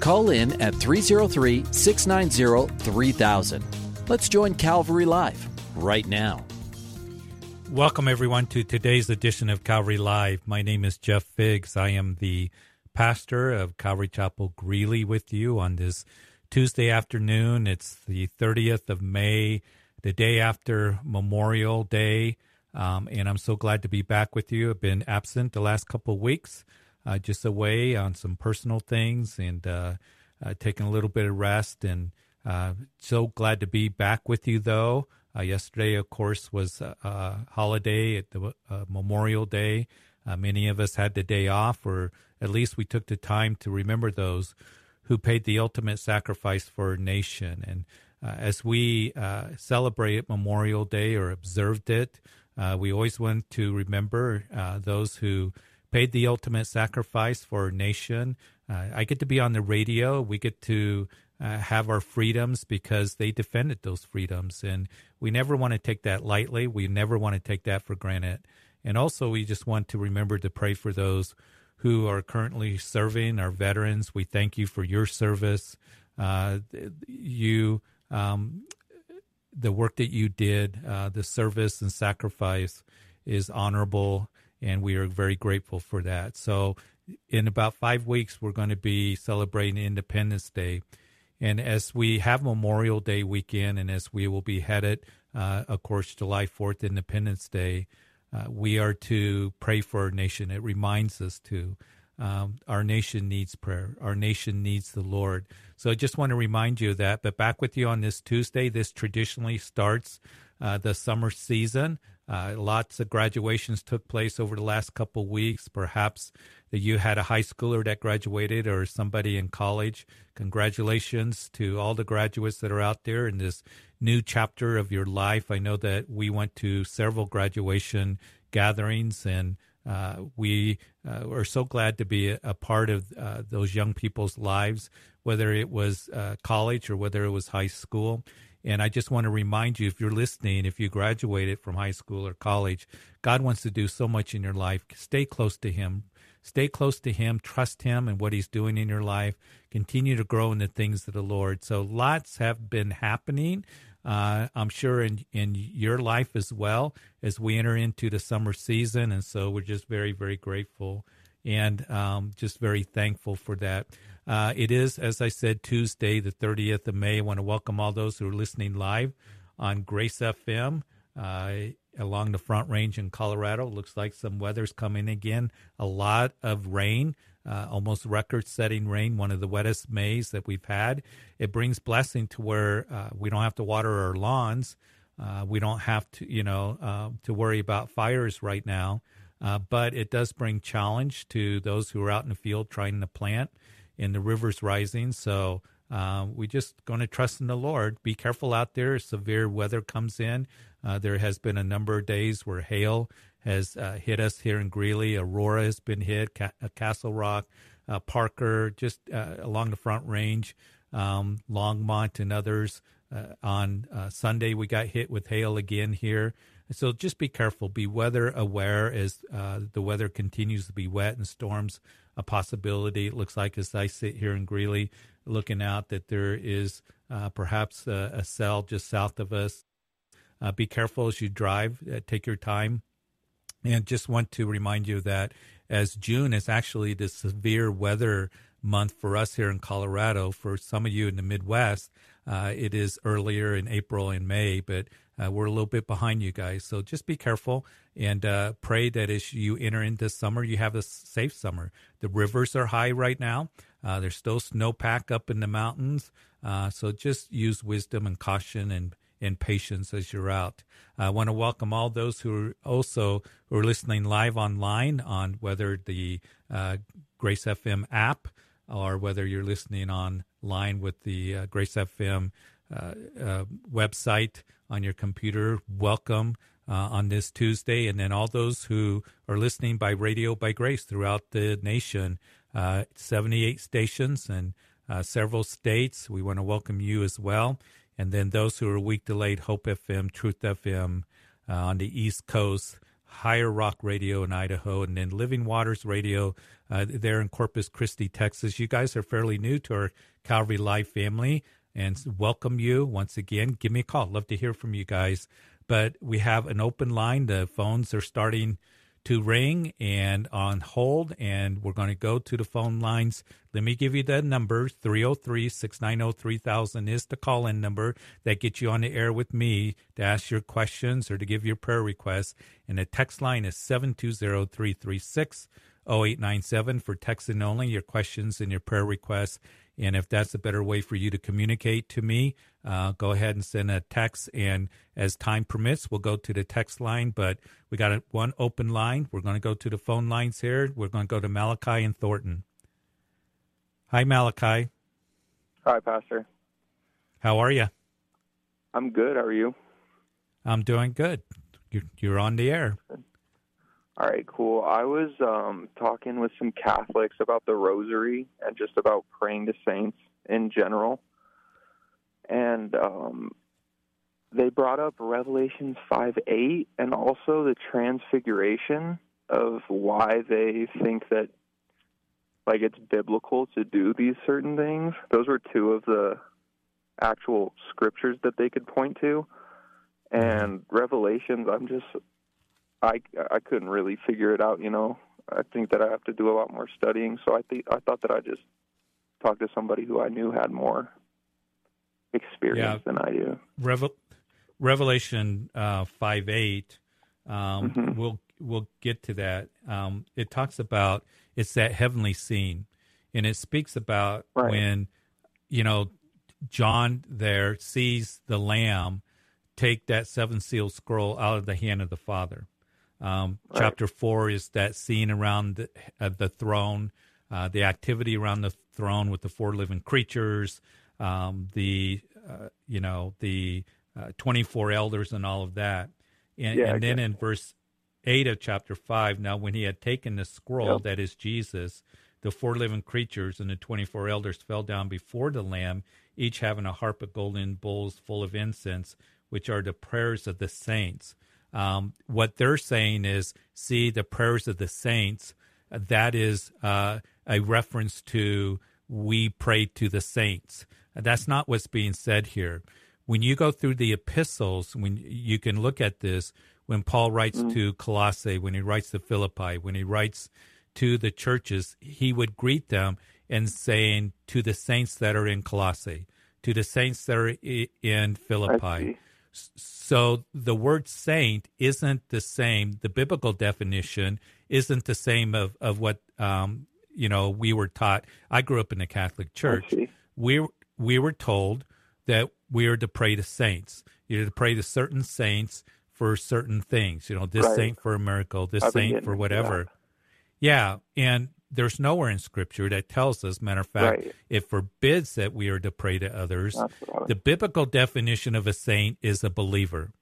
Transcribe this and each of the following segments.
Call in at 303 690 3000. Let's join Calvary Live right now. Welcome, everyone, to today's edition of Calvary Live. My name is Jeff Figgs. I am the pastor of Calvary Chapel Greeley with you on this Tuesday afternoon. It's the 30th of May, the day after Memorial Day. Um, and I'm so glad to be back with you. I've been absent the last couple of weeks, uh, just away on some personal things and uh, uh, taking a little bit of rest. And uh, so glad to be back with you, though. Uh, yesterday, of course, was a, holiday at the Memorial Day. Many of us had the day off, or at least we took the time to remember those who paid the ultimate sacrifice for our nation. And uh, as we uh, celebrated Memorial Day or observed it, uh, we always want to remember those who paid the ultimate sacrifice for our nation. I get to be on the radio. We get to uh, have our freedoms because they defended those freedoms. And we never want to take that lightly. We never want to take that for granted. And also, we just want to remember to pray for those who are currently serving, our veterans. We thank you for your service. Uh, you, um, the work that you did, uh, the service and sacrifice is honorable, and we are very grateful for that. So, in about five weeks, we're going to be celebrating Independence Day. And as we have Memorial Day weekend, and as we will be headed, uh, of course, July 4th, Independence Day, uh, we are to pray for our nation. It reminds us to. Um, our nation needs prayer. Our nation needs the Lord. So I just want to remind you of that. But back with you on this Tuesday. This traditionally starts uh, the summer season. Uh, lots of graduations took place over the last couple weeks. Perhaps that you had a high schooler that graduated or somebody in college. Congratulations to all the graduates that are out there in this new chapter of your life. I know that we went to several graduation gatherings and uh, we uh, are so glad to be a, part of uh, those young people's lives, whether it was uh, college or whether it was high school. And I just want to remind you if you're listening, if you graduated from high school or college, God wants to do so much in your life. Stay close to Him. Stay close to Him. Trust Him and what He's doing in your life. Continue to grow in the things of the Lord. So lots have been happening. Uh, I'm sure in in your life as well as we enter into the summer season, and so we're just very very grateful and um, just very thankful for that. Uh, it is, as I said, Tuesday, the 30th of May. I want to welcome all those who are listening live on Grace FM uh, along the Front Range in Colorado. Looks like some weather's coming again. A lot of rain, uh, almost record setting rain, one of the wettest Mays that we've had. It brings blessing to where uh, we don't have to water our lawns. Uh, we don't have to, you know, uh, to worry about fires right now. But it does bring challenge to those who are out in the field trying to plant and the river's rising. So uh, we just going to trust in the Lord. Be careful out there. Severe weather comes in. Uh, there has been a number of days where hail has uh, hit us here in Greeley. Aurora has been hit. Ca- uh, Castle Rock, uh, Parker, just uh, along the Front Range, um, Longmont, and others. on Sunday, we got hit with hail again here. So just be careful. Be weather aware as the weather continues to be wet and storms a possibility. It looks like as I sit here in Greeley, looking out, that there is uh, perhaps a, a, cell just south of us. Uh, be careful as you drive. Uh, take your time, and just want to remind you that as June is actually the severe weather month for us here in Colorado. For some of you in the Midwest, uh, it is earlier in April and May, but uh, we're a little bit behind you guys. So just be careful and uh, pray that as you enter into summer, you have a safe summer. The rivers are high right now. Uh, there's still snowpack up in the mountains. Uh, so just use wisdom and caution and, and patience as you're out. I want to welcome all those who are also who are listening live online on whether the uh, Grace FM app or whether you're listening online with the uh, Grace FM website on your computer, welcome uh, on this Tuesday. And then all those who are listening by radio by grace throughout the nation, uh, 78 stations and uh, several states. We want to welcome you as well. And then those who are week delayed, Hope FM, Truth FM uh, on the East Coast, Higher Rock Radio in Idaho, and then Living Waters Radio uh, there in Corpus Christi, Texas. You guys are fairly new to our Calvary Live family and welcome you once again. Give me a call. Love to hear from you guys. But we have an open line. The phones are starting to ring and on hold, and we're going to go to the phone lines. Let me give you the number 303 690 3000 is the call in number that gets you on the air with me to ask your questions or to give your prayer requests. And the text line is 720 336 0897 for texting only, your questions and your prayer requests. And if that's a better way for you to communicate to me, uh, go ahead and send a text. And as time permits, we'll go to the text line. But we got a, one open line. We're going to go to the phone lines here. We're going to go to Malachi and Thornton. Hi, Malachi. Hi, Pastor. How are you? I'm good. How are you? I'm doing good. You're, you're on the air. All right, cool. I was um, talking with some Catholics about the rosary and just about praying to saints in general. And um, they brought up Revelations 5 8 and also the transfiguration of why they think that like it's biblical to do these certain things. Those were two of the actual scriptures that they could point to. And Revelations, I'm just I I couldn't really figure it out. You know, I think that I have to do a lot more studying. So I think I thought that I just talk to somebody who I knew had more experience yeah. than I do. Revel- Revelation uh, five eight. Um, mm-hmm. We'll we'll get to that. Um, it talks about it's that heavenly scene, and it speaks about right. when you know John there sees the Lamb take that seven seal scroll out of the hand of the Father. Um, right. Chapter four is that scene around the, uh, the throne, uh, the activity around the throne with the four living creatures, um, the uh, you know the uh, twenty four elders and all of that. And, yeah, and then in verse eight of chapter five, now when he had taken the scroll, yep. that is Jesus, the four living creatures and the twenty four elders fell down before the Lamb, each having a harp of golden bowls full of incense, which are the prayers of the saints. Um, what they're saying is, see, the prayers of the saints, that is uh, a reference to we pray to the saints. That's not what's being said here. When you go through the epistles, when you can look at this, when Paul writes mm-hmm. to Colossae, when he writes to Philippi, when he writes to the churches, he would greet them and saying to the saints that are in Colossae, to the saints that are in Philippi, so the word saint isn't the same. The biblical definition isn't the same of, of what um, you know we were taught. I grew up in the Catholic Church. We we were told that we are to pray to saints. You're to pray to certain saints for certain things. You know, this right. saint for a miracle, this I've saint for whatever. Yeah, and there's nowhere in Scripture that tells us. Matter of fact, right. it forbids that we are to pray to others. The biblical definition of a saint is a believer.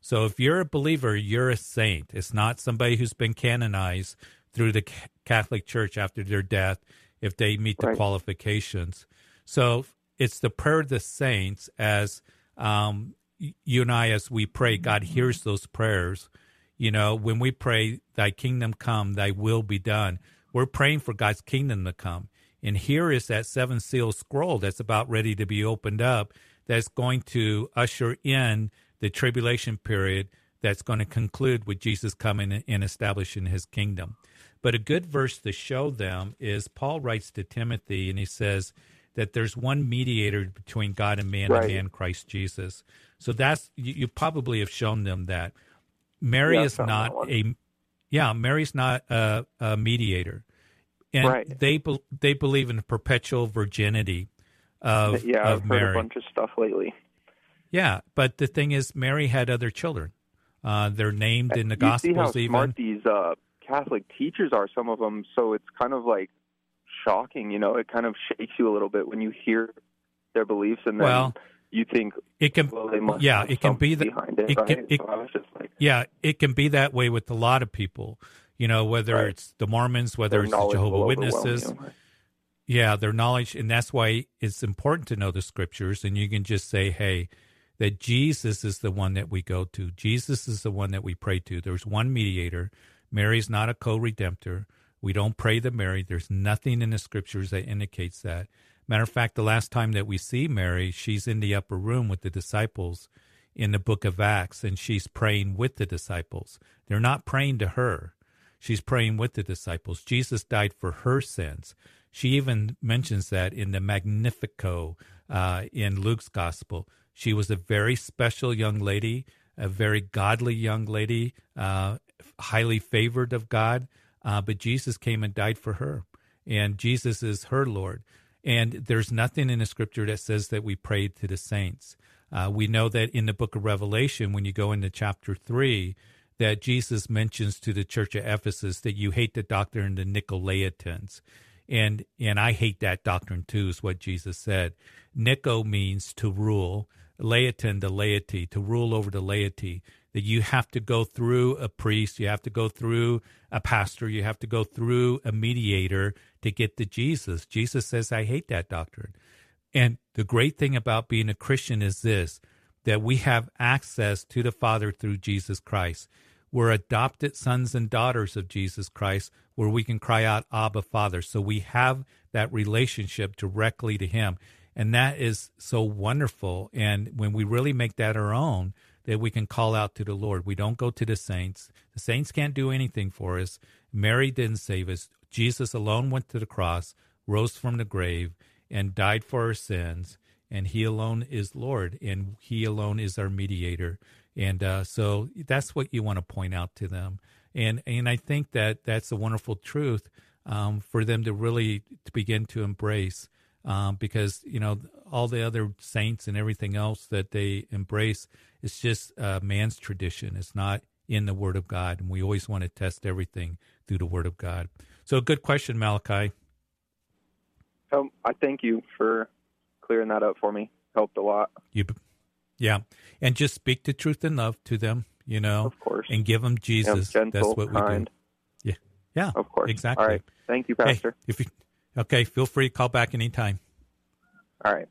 So if you're a believer, you're a saint. It's not somebody who's been canonized through the Catholic Church after their death if they meet the right. qualifications. So it's the prayer of the saints as um, you and I, as we pray, God hears those prayers. You know, when we pray, Thy kingdom come, Thy will be done we're praying for God's kingdom to come. And here is that seven seal scroll that's about ready to be opened up that's going to usher in the tribulation period that's going to conclude with Jesus coming and establishing his kingdom. But a good verse to show them is Paul writes to Timothy and he says that there's one mediator between God and man, right. and man, Christ Jesus. So that's you, you, probably have shown them that Mary yeah, is not a yeah, Mary's not a, a mediator, and right. they be, they believe in perpetual virginity of yeah. Of I've Mary. heard a bunch of stuff lately. Yeah, but the thing is, Mary had other children. Uh, they're named in the you Gospels. See how even smart these uh, Catholic teachers are. Some of them, so it's kind of like shocking. You know, it kind of shakes you a little bit when you hear their beliefs, and then well, you think it can. Well, yeah, it can be that. It, it, right? can, it so like, yeah, it can be that way with a lot of people. You know, whether right. it's the Mormons, whether Their it's the Jehovah Witnesses. you. Yeah, their knowledge, and that's why it's important to know the scriptures. And you can just say, "Hey, that Jesus is the one that we go to. Jesus is the one that we pray to. There's one mediator. Mary's not a co-redemptor. We don't pray to Mary. There's nothing in the scriptures that indicates that. Matter of fact, the last time that we see Mary, she's in the upper room with the disciples in the book of Acts, and she's praying with the disciples. They're not praying to her. She's praying with the disciples. Jesus died for her sins. She even mentions that in the Magnificat uh, in Luke's gospel. She was a very special young lady, a very godly young lady, uh, highly favored of God. Uh, but Jesus came and died for her, and Jesus is her Lord. And there's nothing in the scripture that says that we prayed to the saints. Uh, we know that in the book of Revelation, when you go into chapter 3, that Jesus mentions to the church of Ephesus that you hate the doctrine of the Nicolaitans. And, and I hate that doctrine too, is what Jesus said. Nico means to rule, Laetan, the laity, to rule over the laity. That you have to go through a priest, you have to go through a pastor, you have to go through a mediator to get to Jesus. Jesus says, I hate that doctrine. And the great thing about being a Christian is this that we have access to the Father through Jesus Christ. We're adopted sons and daughters of Jesus Christ, where we can cry out, Abba, Father. So we have that relationship directly to Him. And that is so wonderful. And when we really make that our own, that we can call out to the Lord. We don't go to the saints. The saints can't do anything for us. Mary didn't save us. Jesus alone went to the cross, rose from the grave, and died for our sins. And He alone is Lord, and He alone is our mediator. And uh, so that's what you want to point out to them. And and I think that that's a wonderful truth um, for them to really to begin to embrace. Um, because you know all the other saints and everything else that they embrace is just uh, man's tradition. It's not in the Word of God, and we always want to test everything through the Word of God. So, good question, Malachi. Um, I thank you for clearing that up for me. Helped a lot. You, yeah, and just speak the truth in love to them. You know, Of course. and give them Jesus. Yeah, gentle, That's what we kind. do. Yeah, yeah, Of course. exactly. All right. Thank you, Hey, Pastor. if you okay, feel free to call back anytime. All right.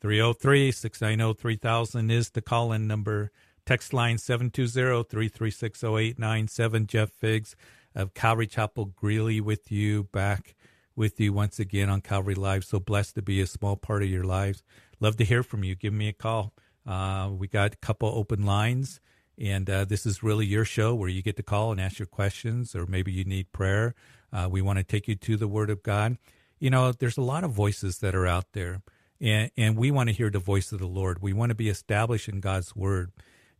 303 690 3000 is the call in number. Text line 720 336 0897. Jeff Figgs of Calvary Chapel Greeley with you, back with you once again on Calvary Live. So blessed to be a small part of your lives. Love to hear from you. Give me a call. Uh, we got a couple open lines, and uh, this is really your show where you get to call and ask your questions, or maybe you need prayer. Uh, we want to take you to the Word of God. You know, there's a lot of voices that are out there, and, and we want to hear the voice of the Lord. We want to be established in God's Word.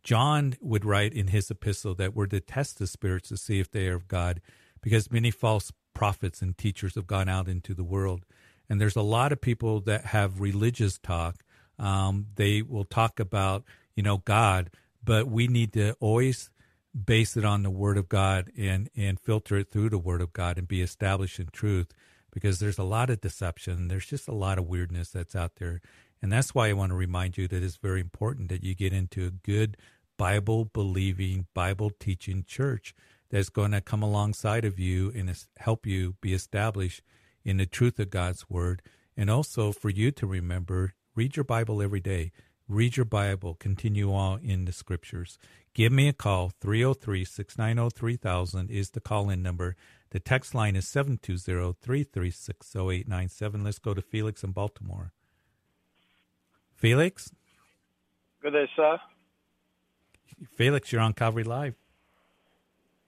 John would write in his epistle that we're to test the spirits to see if they are of God, because many false prophets and teachers have gone out into the world. And there's a lot of people that have religious talk. Um, they will talk about, you know, God, but we need to always base it on the Word of God and, and filter it through the Word of God and be established in truth because there's a lot of deception. There's just a lot of weirdness that's out there. And that's why I want to remind you that it's very important that you get into a good Bible believing, Bible teaching church that's going to come alongside of you and help you be established in the truth of God's word. And also for you to remember, read your Bible every day. Read your Bible. Continue on in the scriptures. Give me a call. 303 690 3000 is the call in number. The text line is 720 336 0897. Let's go to Felix in Baltimore. Felix? Good day, sir. Felix, you're on Calvary Live.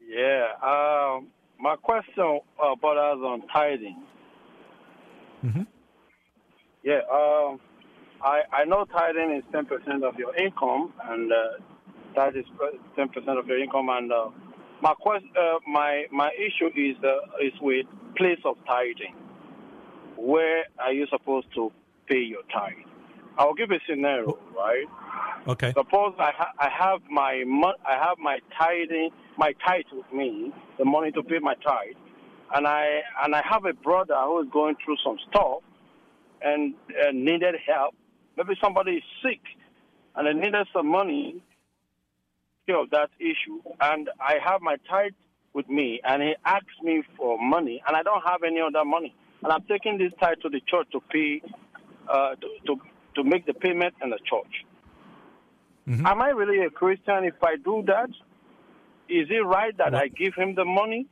Yeah. Um, my question about borders on tithing. Mhm. Yeah. Um, I I know tithing is ten percent of your income, and uh, that is ten percent of your income. And uh, my question, uh, my my issue is uh, is with place of tithing. Where are you supposed to pay your tithe? I'll give a scenario, right? Okay. Suppose I, ha- I have my mon- I have my tithing my tithe with me, the money to pay my tithe, and I and I have a brother who is going through some stuff and, and needed help. Maybe somebody is sick and they needed some money you know, that issue. And I have my tithe with me, and he asks me for money, and I don't have any other money. And I'm taking this tithe to the church to pay, uh, to, to, to make the payment in the church. Mm-hmm. Am I really a Christian if I do that? Is it right that what? I give him the money?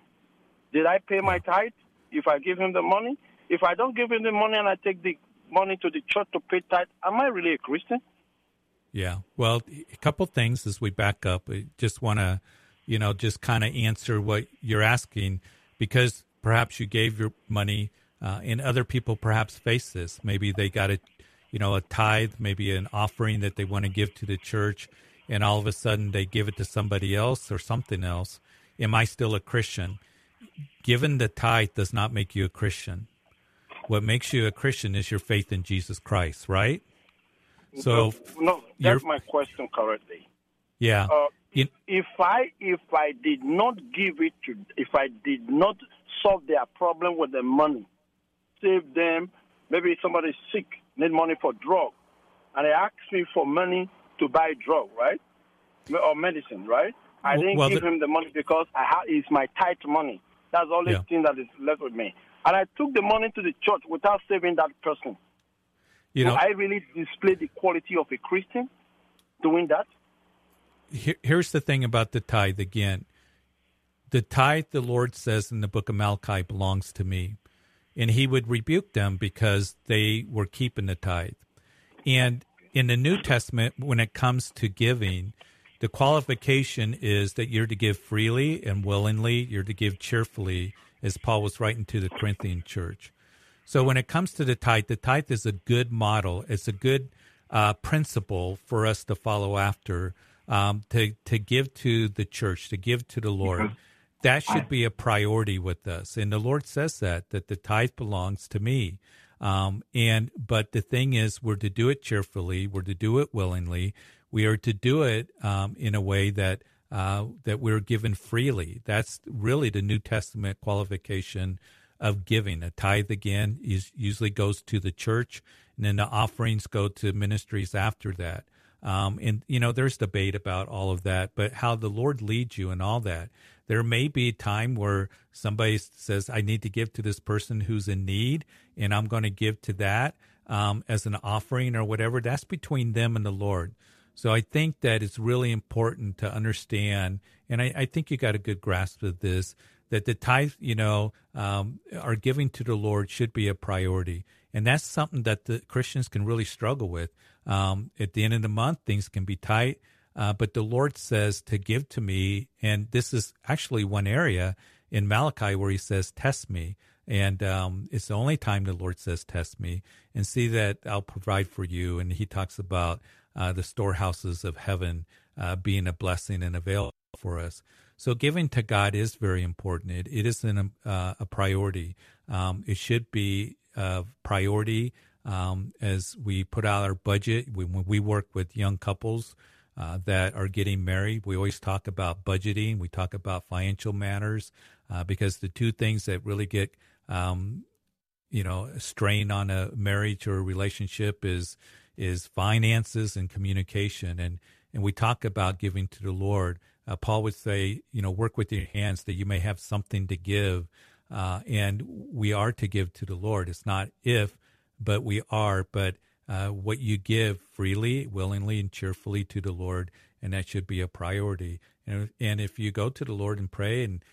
Did I pay my tithe if I give him the money? If I don't give him the money and I take the money to the church to pay tithe, am I really a Christian? Yeah. Well, a couple things as we back up. I just want to, you know, just kind of answer what you're asking because perhaps you gave your money uh, and other people perhaps face this. Maybe they got a, you know, a tithe, maybe an offering that they want to give to the church, and all of a sudden they give it to somebody else or something else. Am I still a Christian? Given the tithe does not make you a Christian. What makes you a Christian is your faith in Jesus Christ, right? So no, that's my question correctly. Yeah. Uh, in, if I if I did not give it to if I did not solve their problem with the money, save them, maybe somebody's sick, need money for drug, and they ask me for money to buy drug, right, or medicine, right? I didn't well, give the, him the money because I ha- it's my tight money. That's the only yeah. thing that is left with me. And I took the money to the church without saving that person. You know, I really display the quality of a Christian doing that? Here, here's the thing about the tithe again. The tithe, the Lord says in the book of Malachi, belongs to me. And he would rebuke them because they were keeping the tithe. And in the New Testament, when it comes to giving, the qualification is that you're to give freely and willingly, you're to give cheerfully, as Paul was writing to the Corinthian church. So when it comes to the tithe, the tithe is a good model. It's a good uh, principle for us to follow after, um, to to give to the church, to give to the Lord. That should be a priority with us, and the Lord says that that the tithe belongs to me. Um, and but the thing is, we're to do it cheerfully. We're to do it willingly. We are to do it um, in a way that uh, that we're given freely. That's really the New Testament qualification of giving. A tithe again is usually goes to the church, and then the offerings go to ministries after that. Um, and you know, there's debate about all of that, but how the Lord leads you and all that. There may be a time where somebody says, "I need to give to this person who's in need, and I'm going to give to that um, as an offering or whatever." That's between them and the Lord. So I think that it's really important to understand, and I, I think you got a good grasp of this that the tithe, you know, um, are giving to the Lord should be a priority. And that's something that the Christians can really struggle with. Um, at the end of the month, things can be tight, uh, but the Lord says to give to me. And this is actually one area in Malachi where he says, Test me. And um, it's the only time the Lord says, Test me and see that I'll provide for you. And he talks about uh, the storehouses of heaven uh, being a blessing and available for us. So giving to God is very important. It, it is an, uh, a priority. Um, it should be a priority um, as we put out our budget. When we work with young couples uh, that are getting married, we always talk about budgeting. We talk about financial matters uh, because the two things that really get um, you know strain on a marriage or a relationship is is finances and communication and and we talk about giving to the Lord uh, Paul would say, you know, work with your hands that you may have something to give. Uh, and we are to give to the Lord. It's not if, but we are. But uh, what you give freely, willingly, and cheerfully to the Lord, and that should be a priority. And, and if you go to the Lord and pray, and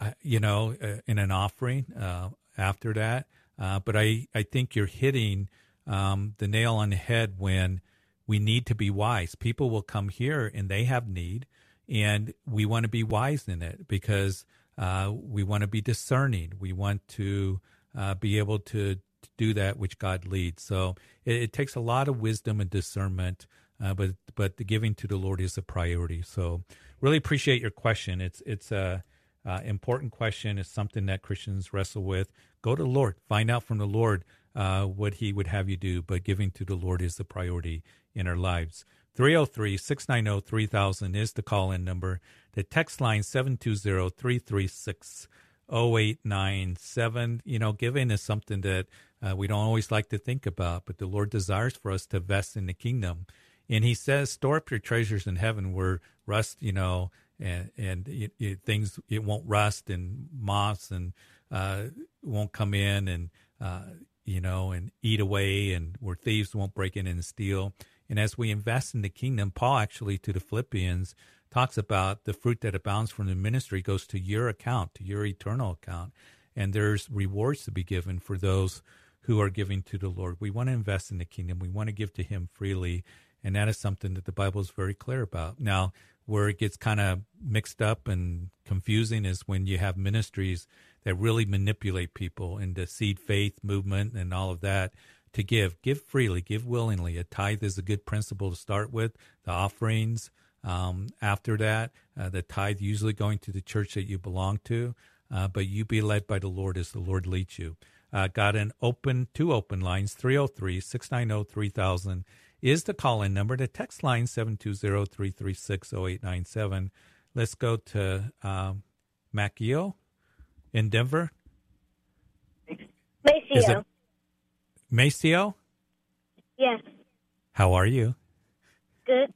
uh, you know, uh, in an offering uh, after that, but I I think you're hitting um, the nail on the head when we need to be wise. People will come here and they have need and we want to be wise in it because uh, we want to be discerning. We want to uh, be able to, to, do that which God leads. So it, it, takes a lot of wisdom and discernment, uh, but but the giving to the Lord is a priority. So really appreciate your question. It's it's a important question. It's something that Christians wrestle with. Go to the Lord. Find out from the Lord uh, what He would have you do. But giving to the Lord is the priority in our lives. 303 690 3000 is the call in number. The text line 720 336 0897. You know, giving is something that uh, we don't always like to think about, but the Lord desires for us to invest in the kingdom. And He says, store up your treasures in heaven where rust, you know, and, and it, it, things, it won't rust and moths and uh, won't come in and, uh, you know, and eat away and where thieves won't break in and steal. And as we invest in the kingdom, Paul actually to the Philippians talks about the fruit that abounds from the ministry goes to your account, to your eternal account. And there's rewards to be given for those who are giving to the Lord. We want to invest in the kingdom. We want to give to Him freely. And that is something that the Bible is very clear about. Now, where it gets kind of mixed up and confusing is when you have ministries that really manipulate people into seed faith movement and all of that to give. Give freely, give willingly. A tithe is a good principle to start with. The offerings um, after that, uh, the tithe usually going to the church that you belong to, uh, but you be led by the Lord as the Lord leads you. Uh, got an open, two open lines, 303 690 3000 is the call in number. The text line, 720 336 0897. Let's go to um, Macchio in Denver. Maceo. Maceo? Yes. How are you? Good.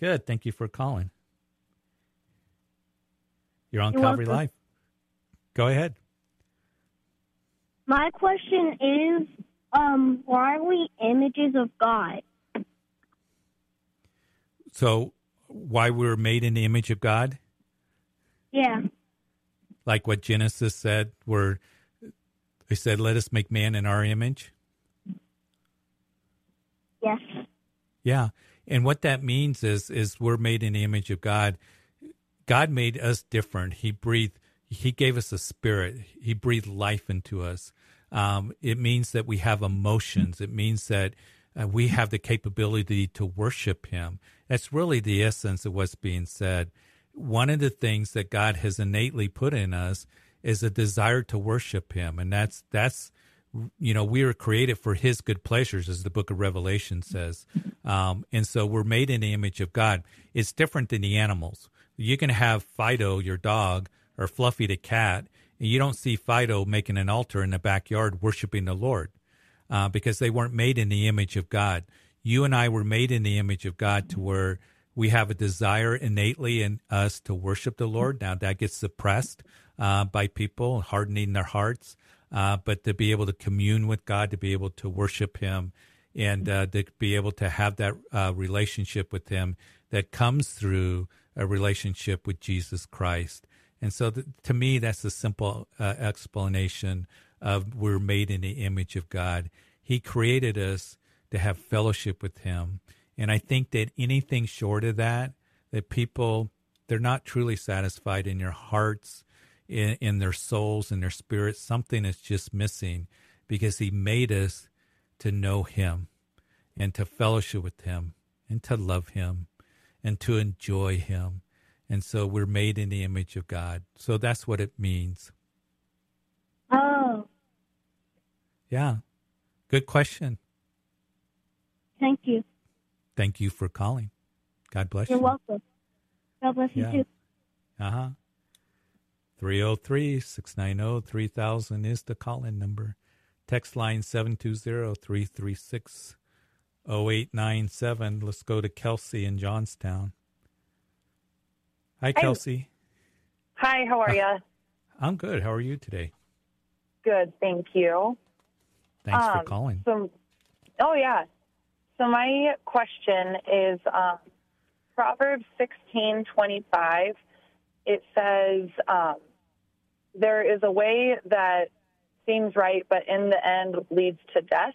Good. Thank you for calling. You're on You're Calvary welcome. Live. Go ahead. My question is, um, why are we images of God? So, why we were made in the image of God? Yeah. Like what Genesis said, where they said, let us make man in our image? Yes. Yeah. And what that means is is we're made in the image of God. God made us different. He breathed he gave us a spirit. He breathed life into us. Um, it means that we have emotions. It means that uh, we have the capability to worship him. That's really the essence of what's being said. One of the things that God has innately put in us is a desire to worship him. And that's, that's, you know, we are created for his good pleasures, as the book of Revelation says. Um, and so we're made in the image of God. It's different than the animals. You can have Fido, your dog, or Fluffy the cat, and you don't see Fido making an altar in the backyard worshiping the Lord uh, because they weren't made in the image of God. You and I were made in the image of God to where we have a desire innately in us to worship the Lord. Now that gets suppressed uh, by people hardening their hearts, uh, but to be able to commune with God, to be able to worship Him, and uh, to be able to have that uh, relationship with Him that comes through a relationship with Jesus Christ. And so, th- to me, that's a simple uh, explanation of we're made in the image of God. He created us to have fellowship with Him. And I think that anything short of that, that people, they're not truly satisfied in their hearts, in, in their souls, and their spirits. Something is just missing because He made us to know Him and to fellowship with Him and to love Him and to enjoy Him. And so we're made in the image of God. So that's what it means. Oh, Yeah. Good question. thank you. Thank you for calling. God bless You're you. welcome. God bless you Yeah. too. Uh huh. 303 690 3000 is the call in number. Text line 720 336 0897. Let's go to Kelsey in Johnstown. Hi, Kelsey. Hi, how are you? I'm good. How are you today? Good, thank you. Thanks for Um, calling. So, oh yeah. So my question is um, Proverbs sixteen twenty five. It says um, there is a way that seems right, but in the end leads to death.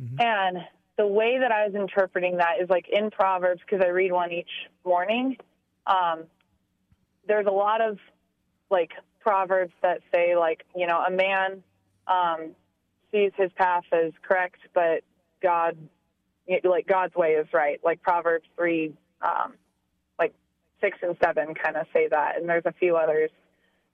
Mhm. And the way that I was interpreting that is like in Proverbs because I read one each morning. Um, there's a lot of like proverbs that say like you know a man um, sees his path as correct, but God like God's way is right. Like Proverbs three, um, like six and seven kind of say that, and there's a few others.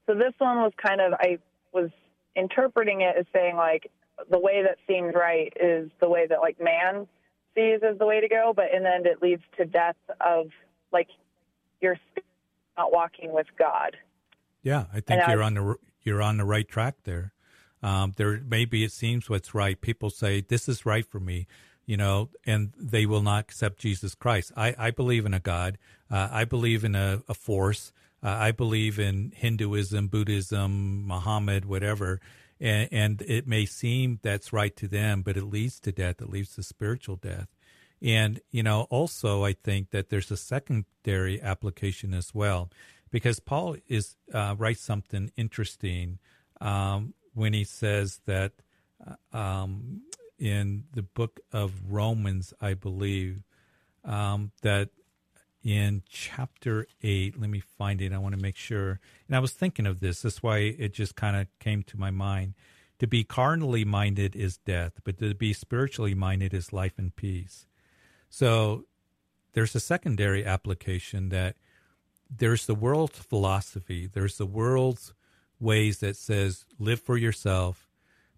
So this one was kind of I was interpreting it as saying like the way that seems right is the way that like man sees as the way to go, but in the end it leads to death of like your spirit not walking with God. Yeah, I think you're on the you're on the right track there. Um, there maybe it seems what's right. People say this is right for me, you know, and they will not accept Jesus Christ. I, I believe in a God. Uh, I believe in a, a force. Uh, I believe in Hinduism, Buddhism, Muhammad, whatever. And, and it may seem that's right to them, but it leads to death. It leads to spiritual death. And, you know, also I think that there's a secondary application as well, because Paul is uh, writes something interesting um, when he says that uh, um, in the book of Romans, I believe, um, that in chapter 8, let me find it. I want to make sure. And I was thinking of this. That's why it just kind of came to my mind. To be carnally minded is death, but to be spiritually minded is life and peace. So there's a secondary application that there's the world's philosophy, there's the world's ways that says live for yourself,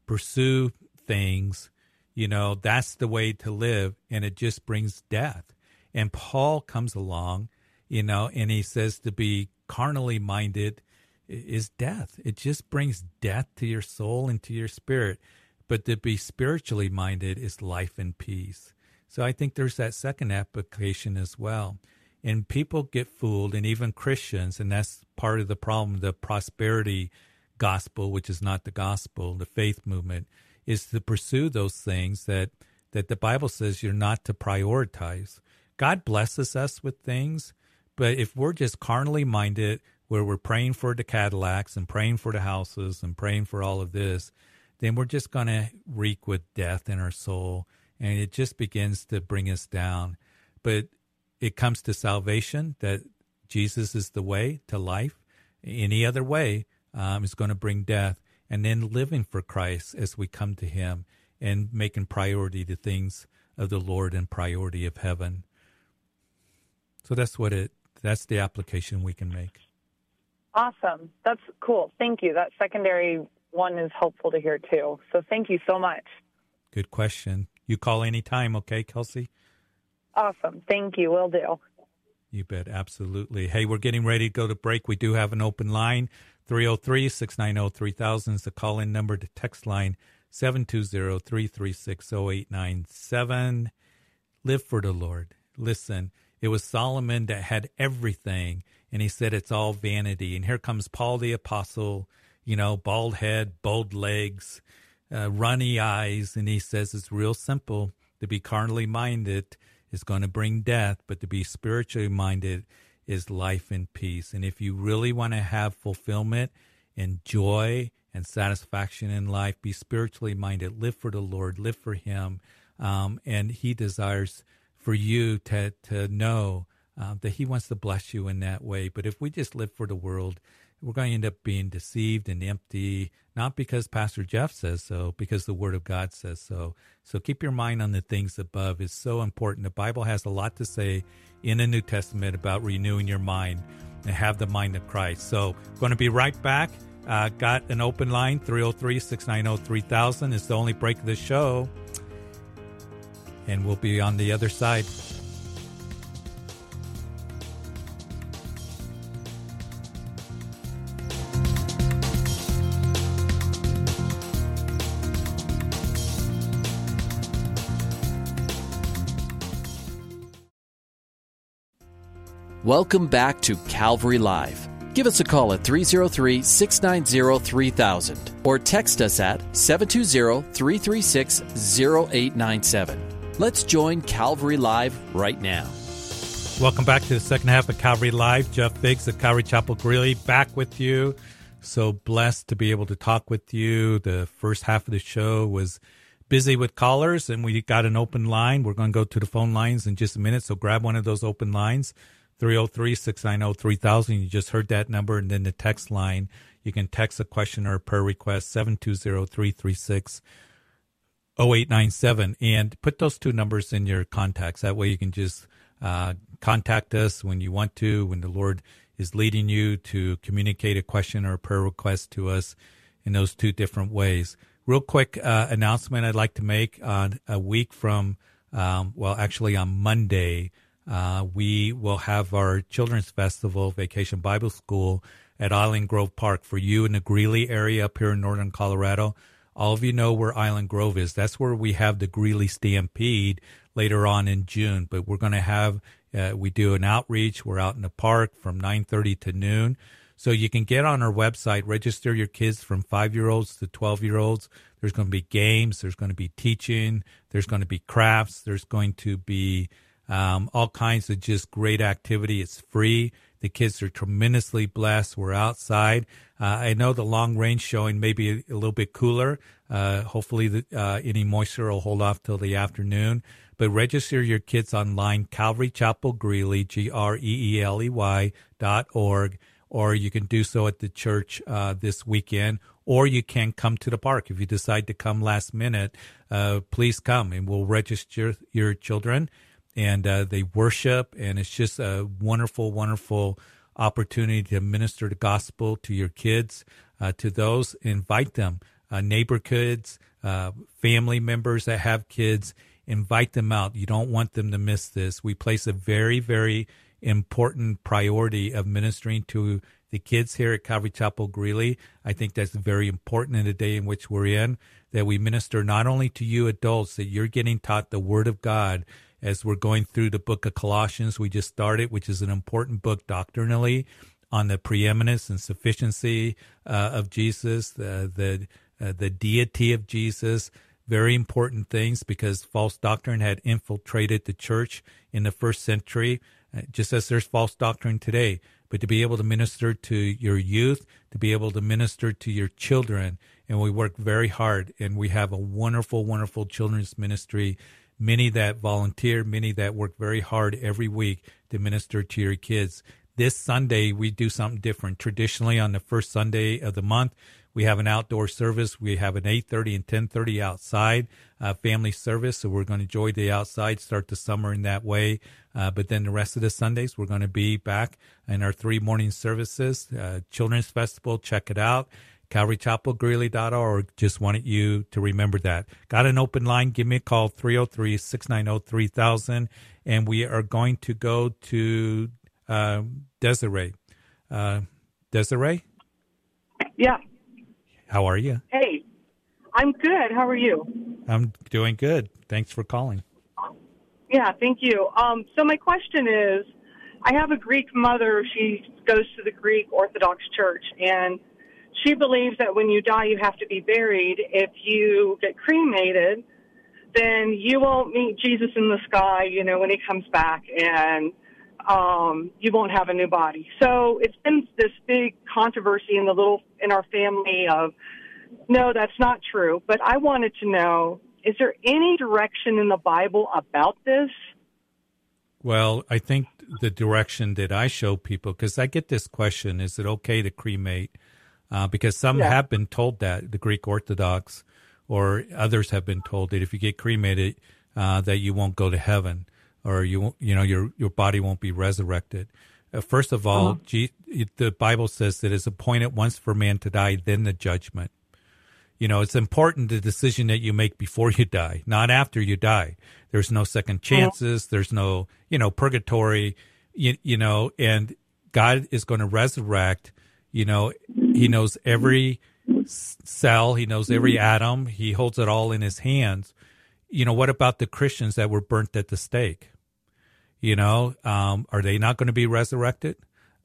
pursue things, you know, that's the way to live and it just brings death. And Paul comes along, you know, and he says to be carnally minded is death. It just brings death to your soul and to your spirit. But to be spiritually minded is life and peace. So I think there's that second application as well. And people get fooled, and even Christians, and that's part of the problem the prosperity gospel, which is not the gospel, the faith movement, is to pursue those things that, that the Bible says you're not to prioritize. God blesses us with things, but if we're just carnally minded, where we're praying for the Cadillacs and praying for the houses and praying for all of this, then we're just going to reek with death in our soul and it just begins to bring us down. But it comes to salvation that Jesus is the way to life. Any other way um, is going to bring death. And then living for Christ as we come to Him and making priority the things of the Lord and priority of heaven. So that's what it. That's the application we can make. Awesome. That's cool. Thank you. That secondary one is helpful to hear too. So thank you so much. Good question. You call anytime, okay, Kelsey? Awesome. Thank you. Will do. You bet. Absolutely. Hey, we're getting ready to go to break. We do have an open line 303 690 3000 is the call in number. The text line 720 336 0897. Live for the Lord. Listen, it was Solomon that had everything, and he said it's all vanity. And here comes Paul the Apostle, you know, bald head, bold legs uh, runny eyes, and he says it's real simple. To be carnally minded is going to bring death, but to be spiritually minded is life and peace. And if you really want to have fulfillment and joy and satisfaction in life, be spiritually minded. Live for the Lord. Live for Him, um, and He desires for you to to know uh, that He wants to bless you in that way. But if we just live for the world, we're going to end up being deceived and empty, not because Pastor Jeff says so, because the Word of God says so. So keep your mind on the things above. is so important. The Bible has a lot to say in the New Testament about renewing your mind and have the mind of Christ. So going to be right back. Uh, got an open line 303 690 3000 is the only break of the show. And we'll be on the other side. Welcome back to Calvary Live. Give us a call at 303 690 3000 or text us at 720 336 0897. Let's join Calvary Live right now. Welcome back to the second half of Calvary Live. Jeff Figgs of Calvary Chapel Greeley back with you. So blessed to be able to talk with you. The first half of the show was busy with callers and we got an open line. We're going to go to the phone lines in just a minute. So grab one of those open lines. 303 690 3000. You just heard that number. And then the text line, you can text a question or a prayer request 720 336 0897. And put those two numbers in your contacts. That way you can just uh, contact us when you want to, when the Lord is leading you to communicate a question or a prayer request to us in those two different ways. Real quick uh, announcement I'd like to make on a week from, um, well, actually on Monday. Uh, we will have our children's festival, Vacation Bible School, at Island Grove Park. For you in the Greeley area up here in northern Colorado, all of you know where Island Grove is. That's where we have the Greeley Stampede later on in June. But we're going to have uh, we do an outreach. We're out in the park from 9:30 to noon. So you can get on our website, register your kids from five year olds to 12 year olds. There's going to be games. There's going to be teaching. There's going to be crafts. There's going to be um, all kinds of just great activity. It's free. The kids are tremendously blessed. We're outside. Uh, I know the long range showing may be a, a little bit cooler. Uh, hopefully, the, uh, any moisture will hold off till the afternoon. But register your kids online, Calvary Chapel Greeley, G R E E L E Y dot org, or you can do so at the church uh, this weekend, or you can come to the park. If you decide to come last minute, uh, please come and we'll register your children. And uh, they worship, and it's just a wonderful, wonderful opportunity to minister the gospel to your kids, uh, to those, invite them, uh, neighbor kids, uh, family members that have kids invite them out. You don't want them to miss this. We place a very, very important priority of ministering to the kids here at Calvary Chapel Greeley. I think that's very important in the day in which we're in, that we minister not only to you adults, that you're getting taught the Word of God as we're going through the book of Colossians we just started, which is an important book doctrinally on the preeminence and sufficiency uh, of Jesus, the the, uh, the deity of Jesus, very important things because false doctrine had infiltrated the church in the first century, uh, just as there's false doctrine today. But to be able to minister to your youth, to be able to minister to your children, and we work very hard, and we have a wonderful, wonderful children's ministry. Many that volunteer, many that work very hard every week to minister to your kids. This Sunday, we do something different. Traditionally, on the first Sunday of the month, we have an outdoor service. We have an 8:30 and 10:30 outside uh, family service, so we're going to enjoy the outside, start the summer in that way. Uh, but then the rest of the Sundays, we're going to be back in our three morning services. Uh, Children's Festival, check it out. CalvaryChapelGreeley.org. Just wanted you to remember that. Got an open line. Give me a call, 303 690 3000. And we are going to go to uh, Desiree. Uh, Desiree? Yeah. How are you? Hey, I'm good. How are you? I'm doing good. Thanks for calling. Yeah, thank you. Um, so my question is, I have a Greek mother. She goes to the Greek Orthodox Church, and she believes that when you die, you have to be buried. If you get cremated, then you won't meet Jesus in the sky. You know when he comes back, and um, you won't have a new body. So it's been this big controversy in the little in our family of no, that's not true. But I wanted to know is there any direction in the Bible about this? Well, I think the direction that I show people, because I get this question, is it okay to cremate? Uh, because some yeah. have been told that, the Greek Orthodox, or others have been told that if you get cremated, uh, that you won't go to heaven or you won't, you know your your body won't be resurrected. Uh, first of all, uh-huh. G, the Bible says that it's appointed once for man to die, then the judgment. You know, it's important the decision that you make before you die, not after you die. There's no second uh-huh. chances. There's no you know purgatory. You, you know, and God is going to resurrect. You know, He knows every cell. He knows every atom. He holds it all in His hands. You know, what about the Christians that were burnt at the stake? You know, um, are they not going to be resurrected?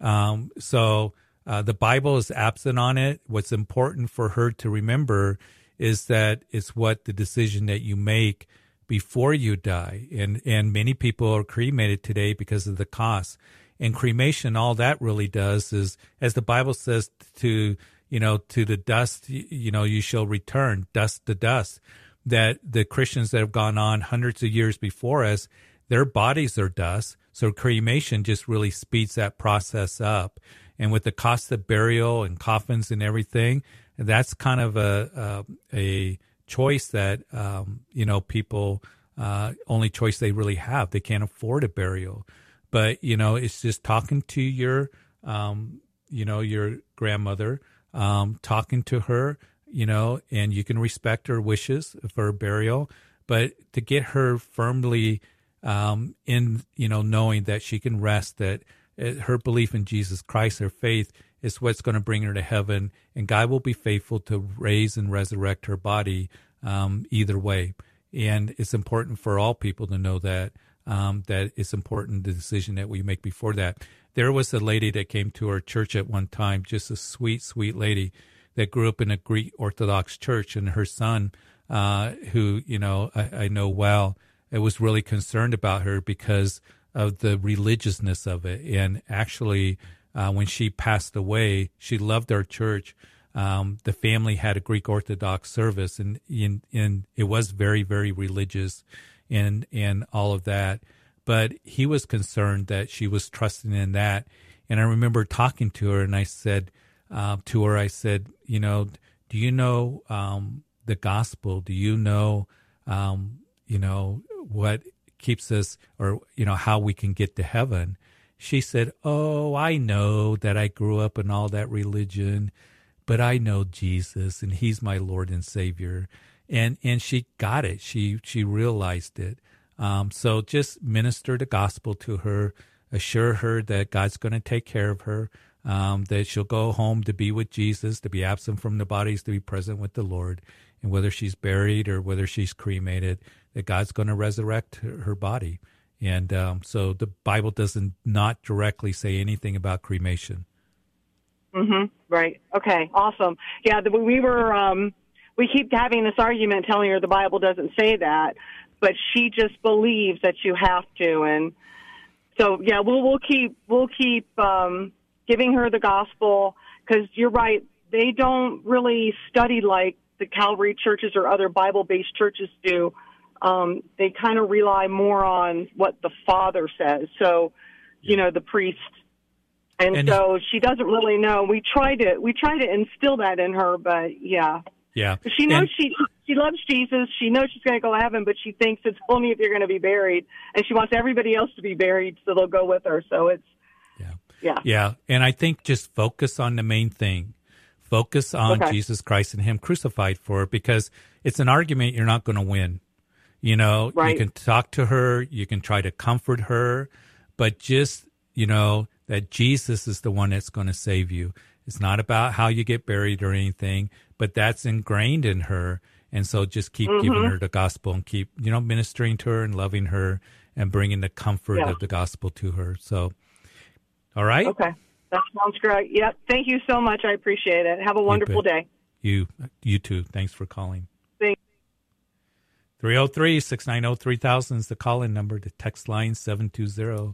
Um, so uh, the Bible is absent on it. What's important for her to remember is that it's what the decision that you make before you die. And, and many people are cremated today because of the cost. And cremation, all that really does is, as the Bible says, to, you know, to the dust, you know, you shall return, dust to dust. That the Christians that have gone on hundreds of years before us, their bodies are dust. So cremation just really speeds that process up. And with the cost of burial and coffins and everything, that's kind of a a, a choice that um, you know people uh, only choice they really have. They can't afford a burial, but you know it's just talking to your um, you know your grandmother, um, talking to her, you know, and you can respect her wishes for burial, but to get her firmly um, in you know knowing that she can rest that uh, her belief in Jesus Christ, her faith is what's going to bring her to heaven, and God will be faithful to raise and resurrect her body um, either way. And it's important for all people to know that um, that it's important the decision that we make before that. There was a lady that came to our church at one time, just a sweet, sweet lady that grew up in a Greek Orthodox church, and her son, uh, who you know I, I know well, it was really concerned about her because of the religiousness of it. And actually, uh, when she passed away, she loved our church. Um, the family had a Greek Orthodox service, and, and and it was very very religious, and and all of that. But he was concerned that she was trusting in that. And I remember talking to her, and I said uh, to her, I said, you know, do you know um, the gospel? Do you know, um, you know, what keeps us or you know how we can get to heaven she said oh i know that i grew up in all that religion but i know jesus and he's my lord and savior and and she got it she she realized it um, so just minister the gospel to her assure her that god's going to take care of her um, that she'll go home to be with jesus to be absent from the bodies to be present with the lord and whether she's buried or whether she's cremated that God's going to resurrect her, her body. And um, so the Bible doesn't not directly say anything about cremation. Mm-hmm. Right. Okay. Awesome. Yeah. The, we were. Um, we keep having this argument, telling her the Bible doesn't say that, but she just believes that you have to. And so, yeah, we'll we'll keep we'll keep um, giving her the gospel because you're right. They don't really study like the Calvary churches or other Bible-based churches do um, they kind of rely more on what the father says. So, you know, the priest. And, and so she doesn't really know. We try to we try to instill that in her, but yeah. Yeah. She knows and, she she loves Jesus. She knows she's going to go to heaven, but she thinks it's only if you're going to be buried, and she wants everybody else to be buried, so they'll go with her. So it's yeah, yeah, yeah. And I think just focus on the main thing. Focus on okay. Jesus Christ and Him crucified for it, because it's an argument you're not going to win. You know, right. you can talk to her, you can try to comfort her, but just, you know, that Jesus is the one that's going to save you. It's not about how you get buried or anything, but that's ingrained in her. And so just keep mm-hmm. giving her the gospel and keep, you know, ministering to her and loving her and bringing the comfort yeah. of the gospel to her. So, all right. Okay. That sounds great. Yep. Thank you so much. I appreciate it. Have a wonderful day. You, you too. Thanks for calling. 303 690 3000 is the call in number. The text line 720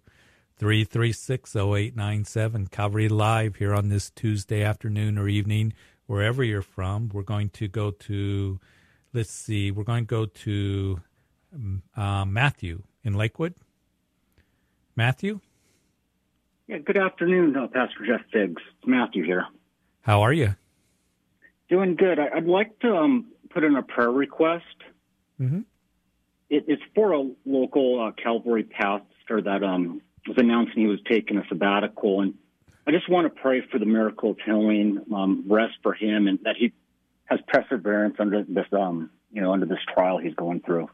336 0897. Calvary Live here on this Tuesday afternoon or evening, wherever you're from. We're going to go to, let's see, we're going to go to uh, Matthew in Lakewood. Matthew? Yeah, good afternoon, uh, Pastor Jeff Figgs. It's Matthew here. How are you? Doing good. I, would like to um, put in a prayer request. Mm-hmm. It, it's for a local uh, Calvary pastor that um, was announcing he was taking a sabbatical, and I just want to pray for the miracle of healing, um, rest for him, and that he has perseverance under this, um, you know, under this trial he's going through.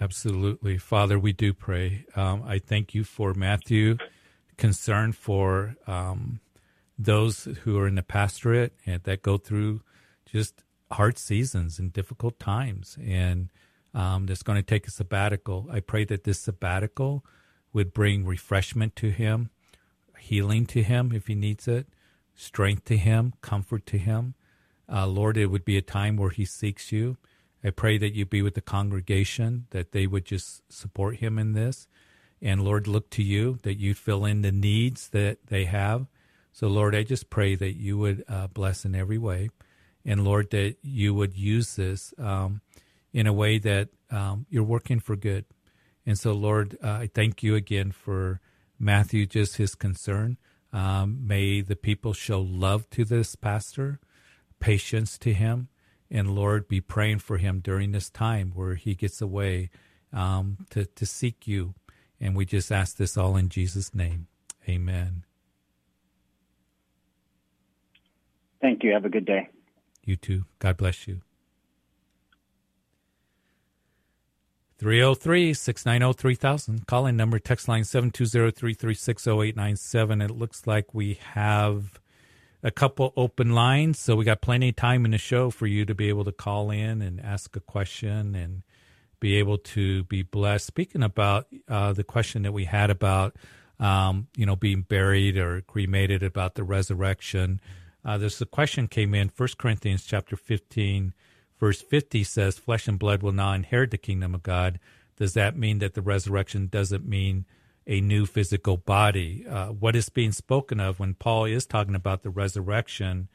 Absolutely, Father, we do pray. Um, I thank you for Matthew, concern for um, those who are in the pastorate and that go through just hard seasons and difficult times, and um, that's going to take a sabbatical. I pray that this sabbatical would bring refreshment to him, healing to him if he needs it, strength to him, comfort to him. Uh, Lord, it would be a time where he seeks you. I pray that you be with the congregation, that they would just support him in this. And Lord, look to you, that you fill in the needs that they have. So, Lord, I just pray that you would uh, bless in every way and Lord, that you would use this um, in a way that um, you're working for good. And so, Lord, uh, I thank you again for Matthew, just his concern. Um, may the people show love to this pastor, patience to him, and Lord, be praying for him during this time where he gets away um, to, to seek you. And we just ask this all in Jesus' name. Amen. Thank you. Have a good day. You too. God bless you. 303 690 3000. Calling number, text line 720 336 0897. It looks like we have a couple open lines, so we got plenty of time in the show for you to be able to call in and ask a question and be able to be blessed. Speaking about uh, the question that we had about, um, you know, being buried or cremated, about the resurrection, uh, there's a question came in, 1 Corinthians chapter 15, Verse 50 says, Flesh and blood will not inherit the kingdom of God. Does that mean that the resurrection doesn't mean a new physical body? Uh, what is being spoken of when Paul is talking about the resurrection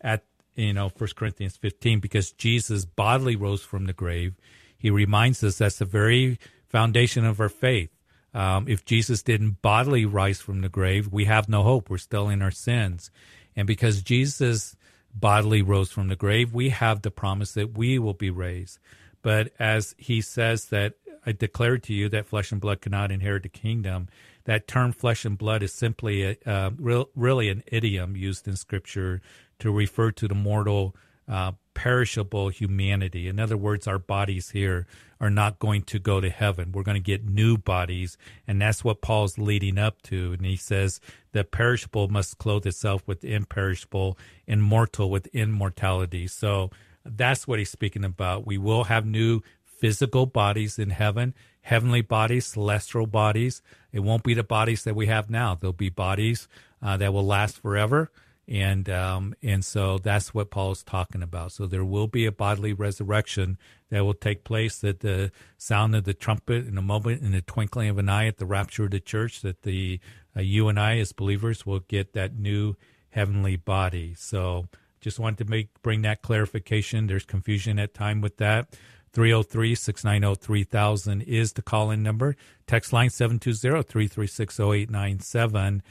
at, you know, 1 Corinthians 15, because Jesus bodily rose from the grave, he reminds us that's the very foundation of our faith. Um, if Jesus didn't bodily rise from the grave, we have no hope. We're still in our sins. And because Jesus bodily rose from the grave, we have the promise that we will be raised. But as he says that I declare to you that flesh and blood cannot inherit the kingdom, that term flesh and blood is simply a, uh, real, really an idiom used in scripture to refer to the mortal uh, perishable humanity. In other words, our bodies here are not going to go to heaven. We're going to get new bodies. And that's what Paul's leading up to. And he says the perishable must clothe itself with imperishable, immortal with immortality. So that's what he's speaking about. We will have new physical bodies in heaven, heavenly bodies, celestial bodies. It won't be the bodies that we have now. There'll be bodies uh, that will last forever and um, and so that's what Paul is talking about. So there will be a bodily resurrection that will take place That the sound of the trumpet in a moment, in the twinkling of an eye, at the rapture of the church. That the uh, you and I, as believers, will get that new heavenly body. So just wanted to make bring that clarification. There's confusion at time with that. 303 690 3000 is the call in number. Text line 720 336 0897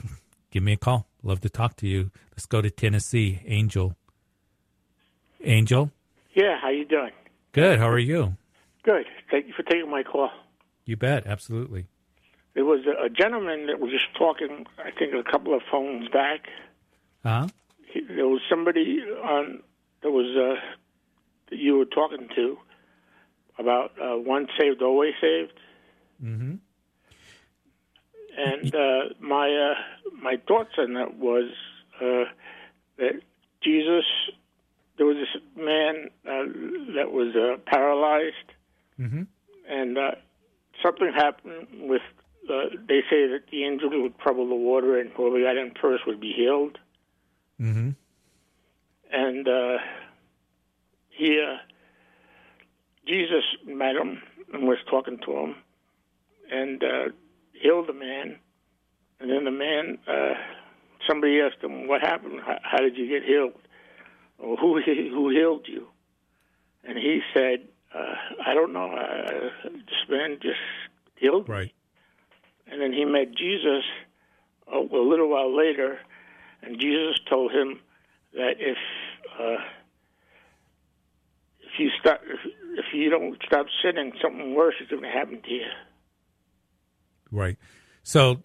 give me a call. Love to talk to you. Let's go to Tennessee. Angel. Angel. Yeah, how you doing? Good. How are you? Good. Thank you for taking my call. You bet. Absolutely. There was a, a gentleman that was just talking. I think a couple of phones back. Huh? He, there was somebody on. There was uh, that you were talking to about uh, once saved, always saved. Mm-hmm. And uh, my uh, my thoughts on that was uh, that Jesus, there was this man uh, that was uh, paralyzed, mm-hmm. and uh, something happened with. Uh, they say that the angel would trouble the water, and whoever got in first would be healed. Mm-hmm. And uh, he, uh, Jesus met him and was talking to him, and uh, healed the man. And then the man, uh, somebody asked him, "What happened? How, how did you get healed? Or who who healed you?" And he said, uh, "I don't know. Uh, this man just healed right. And then he met Jesus a, a little while later, and Jesus told him that if uh, if you stop if, if you don't stop sinning, something worse is going to happen to you. Right. So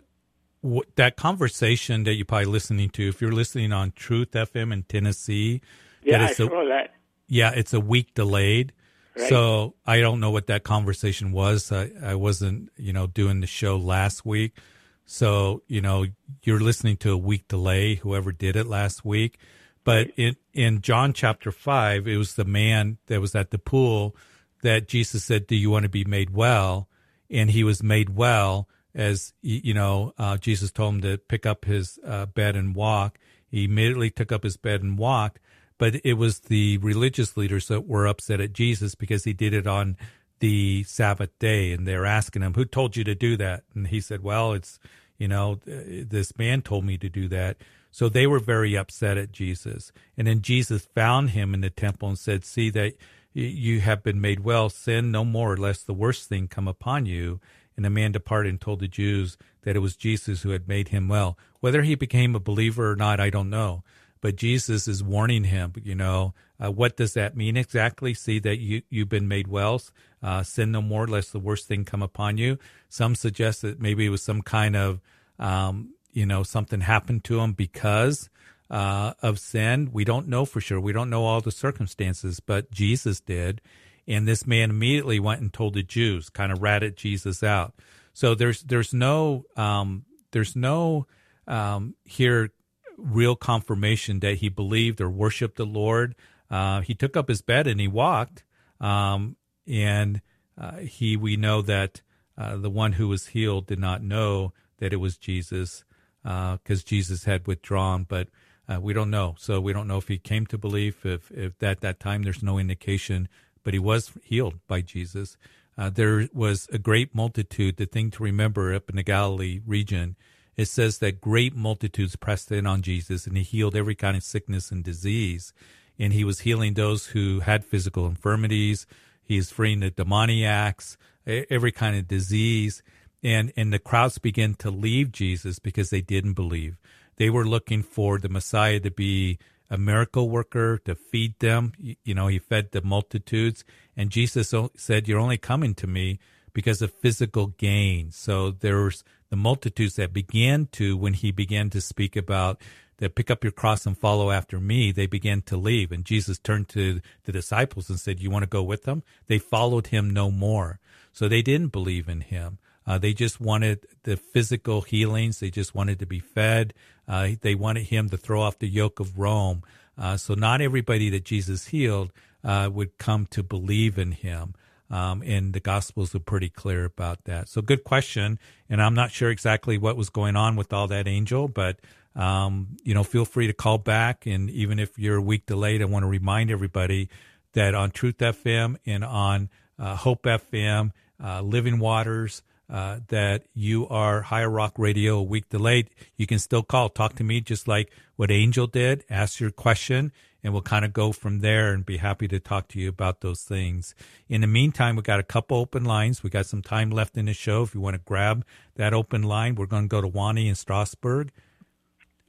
w- that conversation that you're probably listening to, if you're listening on Truth FM in Tennessee, Yeah, that I a- saw that. yeah, it's a week delayed. Right. So I don't know what that conversation was. I, I wasn't, you know, doing the show last week. So, you know, you're listening to a week delay, whoever did it last week. But in, in John chapter five, it was the man that was at the pool that Jesus said, do you want to be made well? And he was made well as, you know, uh, Jesus told him to pick up his uh, bed and walk. He immediately took up his bed and walked. But it was the religious leaders that were upset at Jesus because he did it on the Sabbath day. And they're asking him, who told you to do that? And he said, well, it's, you know, this man told me to do that. So they were very upset at Jesus. And then Jesus found him in the temple and said, see that you have been made well. Sin no more, lest the worst thing come upon you. And the man departed and told the Jews that it was Jesus who had made him well. Whether he became a believer or not, I don't know. But Jesus is warning him, you know, uh, what does that mean exactly? See that you, you've been made well. Uh, sin no more, lest the worst thing come upon you. Some suggest that maybe it was some kind of, um, you know, something happened to him because uh, of sin. We don't know for sure. We don't know all the circumstances, but Jesus did. And this man immediately went and told the Jews, kind of ratted Jesus out. So there's there's no um, there's no um, here real confirmation that he believed or worshipped the Lord. Uh, he took up his bed and he walked, um, and uh, he we know that uh, the one who was healed did not know that it was Jesus because uh, Jesus had withdrawn, but uh, we don't know. So we don't know if he came to belief. If if at that time there's no indication, but he was healed by Jesus. Uh, there was a great multitude. The thing to remember up in the Galilee region, it says that great multitudes pressed in on Jesus, and he healed every kind of sickness and disease. And he was healing those who had physical infirmities. He He's freeing the demoniacs, every kind of disease. And, and the crowds began to leave Jesus because they didn't believe. They were looking for the Messiah to be a miracle worker, to feed them. You know, he fed the multitudes. And Jesus said, You're only coming to me because of physical gain. So there's the multitudes that began to, when he began to speak about that pick up your cross and follow after me, they began to leave. And Jesus turned to the disciples and said, You want to go with them? They followed him no more. So they didn't believe in him. Uh, they just wanted the physical healings. They just wanted to be fed. Uh, they wanted him to throw off the yoke of Rome. Uh, so not everybody that Jesus healed uh, would come to believe in him. Um, and the Gospels are pretty clear about that. So good question. And I'm not sure exactly what was going on with all that angel, but um, you know, feel free to call back. And even if you're a week delayed, I want to remind everybody that on Truth FM and on uh, Hope FM, uh, Living Waters, uh, that you are Higher Rock Radio a week delayed, you can still call. Talk to me just like what Angel did. Ask your question, and we'll kind of go from there and be happy to talk to you about those things. In the meantime, we've got a couple open lines. We got some time left in the show. If you want to grab that open line, we're going to go to Wani in Strasburg.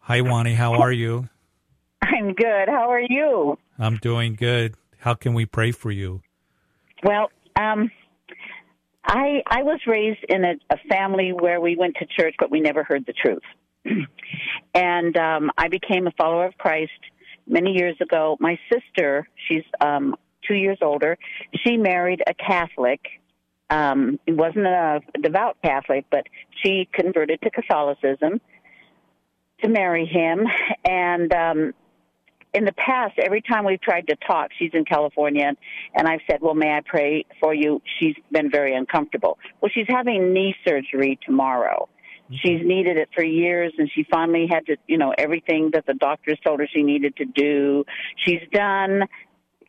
Hi, Wani. How are you? I'm good. How are you? I'm doing good. How can we pray for you? Well, um, I I was raised in a, a family where we went to church, but we never heard the truth. and um, I became a follower of Christ many years ago. My sister, she's um, two years older, she married a Catholic. Um, it wasn't a devout Catholic, but she converted to Catholicism to marry him. And um, in the past, every time we've tried to talk, she's in California, and I've said, Well, may I pray for you? She's been very uncomfortable. Well, she's having knee surgery tomorrow. Mm-hmm. She's needed it for years, and she finally had to, you know, everything that the doctors told her she needed to do, she's done.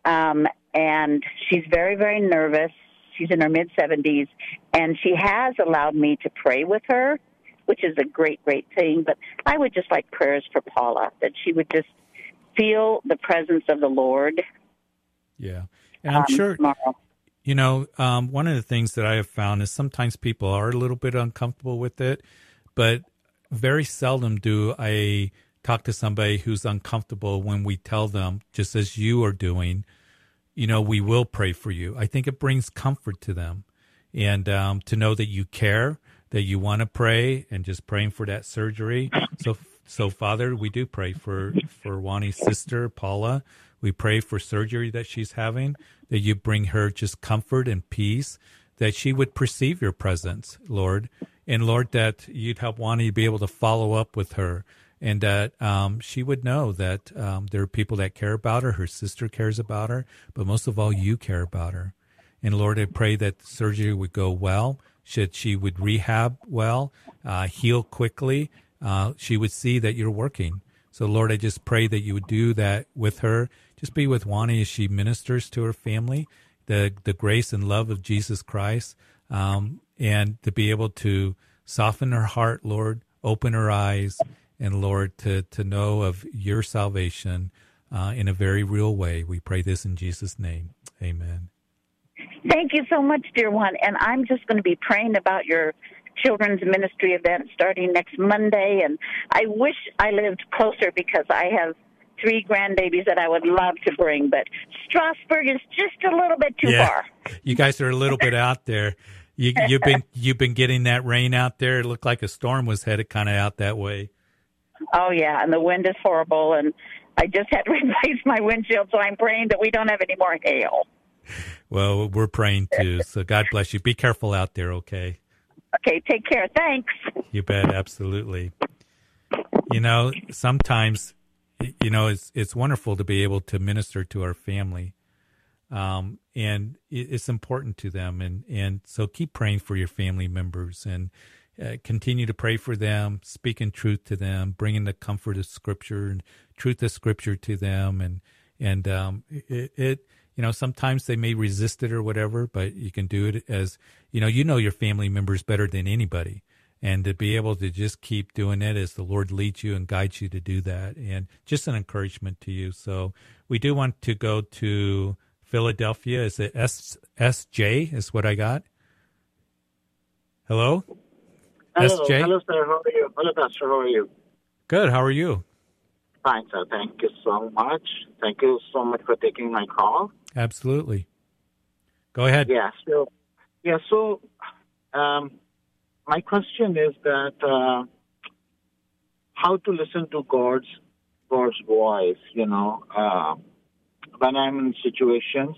Um, and she's very, very nervous. She's in her mid 70s, and she has allowed me to pray with her, which is a great, great thing. But I would just like prayers for Paula, that she would just feel the presence of the Lord. Yeah. And I'm um, sure, tomorrow. you know, um, one of the things that I have found is sometimes people are a little bit uncomfortable with it, but very seldom do I talk to somebody who's uncomfortable when we tell them, just as you are doing, you know, we will pray for you. I think it brings comfort to them and um, to know that you care, that you want to pray, and just praying for that surgery. So so, Father, we do pray for for Wani's sister Paula. We pray for surgery that she's having, that you bring her just comfort and peace, that she would perceive your presence, Lord, and Lord, that you'd help Wani be able to follow up with her, and that um, she would know that um, there are people that care about her. Her sister cares about her, but most of all, you care about her. And Lord, I pray that surgery would go well, should she would rehab well, uh, heal quickly, uh, she would see that you're working. So, Lord, I just pray that you would do that with her. Just be with Wani as she ministers to her family, the the grace and love of Jesus Christ, um, and to be able to soften her heart, Lord, open her eyes, and Lord, to to know of your salvation uh, in a very real way. We pray this in Jesus' name. Amen. Thank you so much, dear one. And I'm just going to be praying about your children's ministry event starting next Monday. And I wish I lived closer because I have three grandbabies that I would love to bring, but Strasburg is just a little bit too yeah. far. You guys are a little bit out there. You, you've been you've been getting that rain out there. It looked like a storm was headed kind of out that way. Oh yeah, and the wind is horrible. And I just had to replace my windshield, so I'm praying that we don't have any more hail. Well, we're praying too. So God bless you. Be careful out there, okay? Okay, take care. Thanks. You bet, absolutely. You know, sometimes, you know, it's it's wonderful to be able to minister to our family, um, and it's important to them, and and so keep praying for your family members and uh, continue to pray for them, speaking truth to them, bringing the comfort of Scripture and truth of Scripture to them, and and um, it, it you know sometimes they may resist it or whatever, but you can do it as you know you know your family members better than anybody and to be able to just keep doing it as the Lord leads you and guides you to do that. And just an encouragement to you. So we do want to go to Philadelphia. Is it S SJ is what I got? Hello? Hello, SJ? hello, sir. How are you? Hello, Pastor. How are you? Good. How are you? Fine, sir. Thank you so much. Thank you so much for taking my call. Absolutely. Go ahead. Yeah. So, yeah. So, um, my question is that uh, how to listen to God's God's voice. You know, uh, when I'm in situations.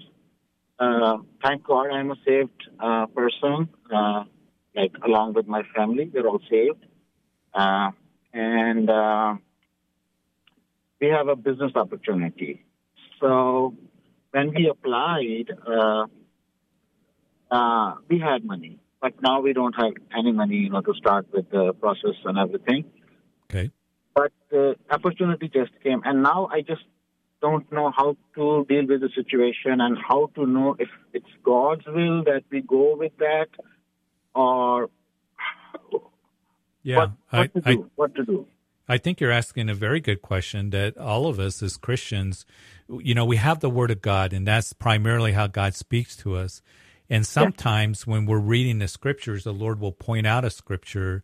Uh, thank God, I'm a saved uh, person. Uh, like along with my family, we're all saved, uh, and we have a business opportunity. So when we applied, uh, uh, we had money, but now we don't have any money, you know, to start with the process and everything. Okay. But the opportunity just came, and now I just don't know how to deal with the situation and how to know if it's God's will that we go with that or Yeah, what, what I, to I, do. what to do. I think you're asking a very good question that all of us as Christians, you know, we have the Word of God, and that's primarily how God speaks to us. And sometimes when we're reading the scriptures, the Lord will point out a scripture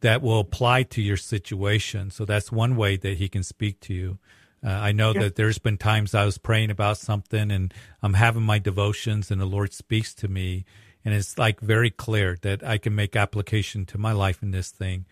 that will apply to your situation. So that's one way that He can speak to you. Uh, I know Yeah. that there's been times I was praying about something and I'm having my devotions and the Lord speaks to me and it's like very clear that I can make application to my life in this thing.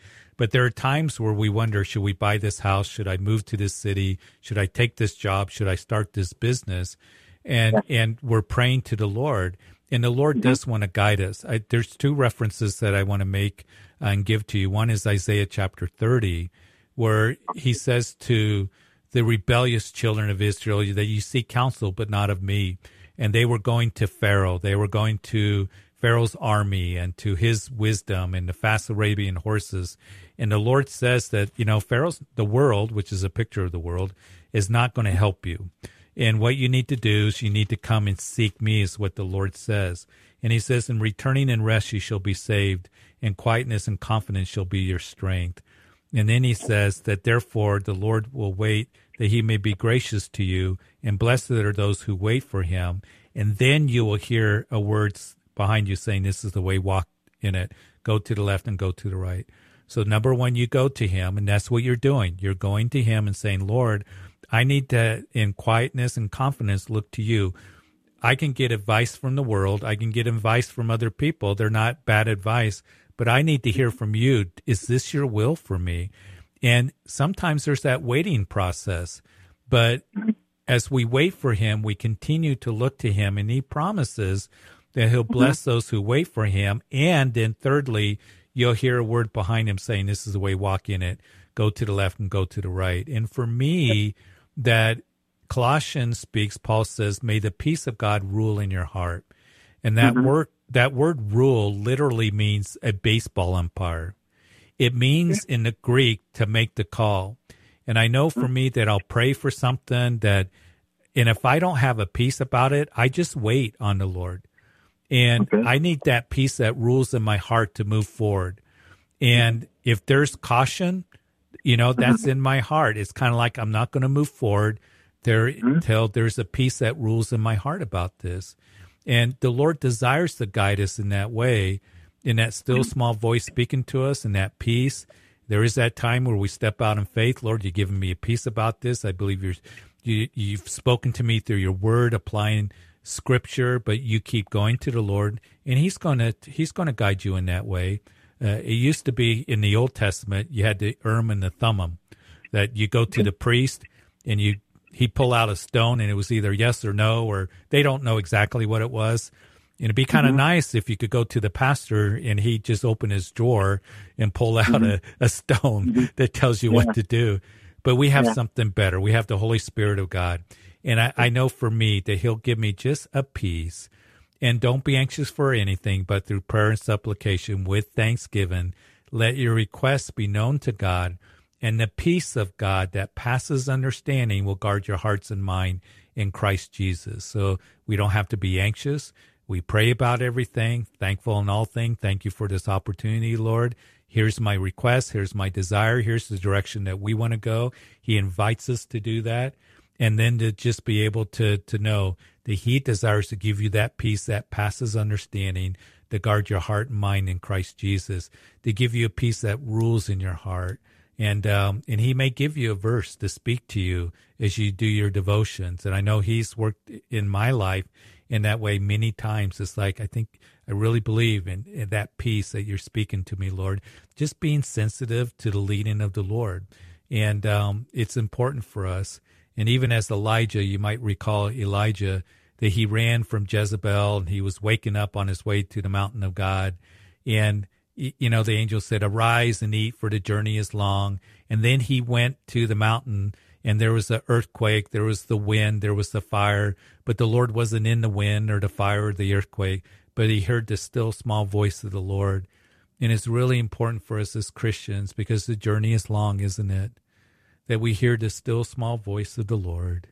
But there are times where we wonder, should we buy this house? Should I move to this city? Should I take this job? Should I start this business? And, and we're praying to the Lord and the Lord mm-hmm. does want to guide us. I, there's two references that I want to make uh, and give to you. One is Isaiah chapter 30, where he says to the rebellious children of Israel that you seek counsel, but not of me. And they were going to Pharaoh. They were going to Pharaoh's army and to his wisdom and the fast Arabian horses. And the Lord says that, you know, Pharaoh's, the world, which is a picture of the world, is not going to help you. And what you need to do is you need to come and seek me, is what the Lord says. And he says, In returning and rest you shall be saved, and quietness and confidence shall be your strength. And then he says that therefore the Lord will wait that he may be gracious to you, and blessed are those who wait for him. And then you will hear a words behind you saying, This is the way, walk in it. Go to the left and go to the right. So, number one, you go to him, and that's what you're doing. You're going to him and saying, Lord, I need to, in quietness and confidence, look to you. I can get advice from the world. I can get advice from other people. They're not bad advice, but I need to hear from you. Is this your will for me? And sometimes there's that waiting process. But as we wait for him, we continue to look to him, and he promises that he'll bless those who wait for him. And then, thirdly, you'll hear a word behind him saying, This is the way, walk in it. Go to the left and go to the right. And for me, that Colossians speaks, Paul says, May the peace of God rule in your heart. And that Mhm. word that word rule literally means a baseball umpire. It means in the Greek to make the call. And I know for me that I'll pray for something that and if I don't have a peace about it, I just wait on the Lord. And I need that peace that rules in my heart to move forward. And if there's caution, you know, that's mm-hmm. in my heart. It's kind of like I'm not going to move forward there mm-hmm. until there's a peace that rules in my heart about this. And the Lord desires to guide us in that way, in that still mm-hmm. small voice speaking to us, in that peace. There is that time where we step out in faith. Lord, you've given me a peace about this. I believe you're, you, you've spoken to me through your word, applying scripture, but you keep going to the Lord, and He's going to He's to guide you in that way. Uh, it used to be in the Old Testament, you had the Urim and the Thummim, that you go to the priest and you he'd pull out a stone and it was either yes or no, or they don't know exactly what it was. And it'd be kind of mm-hmm. nice if you could go to the pastor and he'd just open his drawer and pull out mm-hmm. a, a stone mm-hmm. that tells you yeah. what to do. But we have yeah. something better. We have the Holy Spirit of God. And I, I know for me that he'll give me just a peace. And don't be anxious for anything, but through prayer and supplication with thanksgiving, let your requests be known to God and the peace of God that passes understanding will guard your hearts and mind in Christ Jesus. So we don't have to be anxious. We pray about everything, thankful in all things. Thank you for this opportunity, Lord. Here's my request. Here's my desire. Here's the direction that we want to go. He invites us to do that. And then to just be able to, to know that He desires to give you that peace that passes understanding, to guard your heart and mind in Christ Jesus, to give you a peace that rules in your heart and um, and he may give you a verse to speak to you as you do your devotions. And I know he's worked in my life in that way many times. It's like I think I really believe in, in that peace that you're speaking to me, Lord. Just being sensitive to the leading of the Lord, and um, it's important for us. And even as Elijah, you might recall Elijah that he ran from Jezebel and he was waking up on his way to the mountain of God, and you know, the angel said, Arise and eat, for the journey is long. And then he went to the mountain, and there was the earthquake, there was the wind, there was the fire, but the Lord wasn't in the wind or the fire or the earthquake, but he heard the still small voice of the Lord. And it's really important for us as Christians because the journey is long, isn't it? That we hear the still small voice of the Lord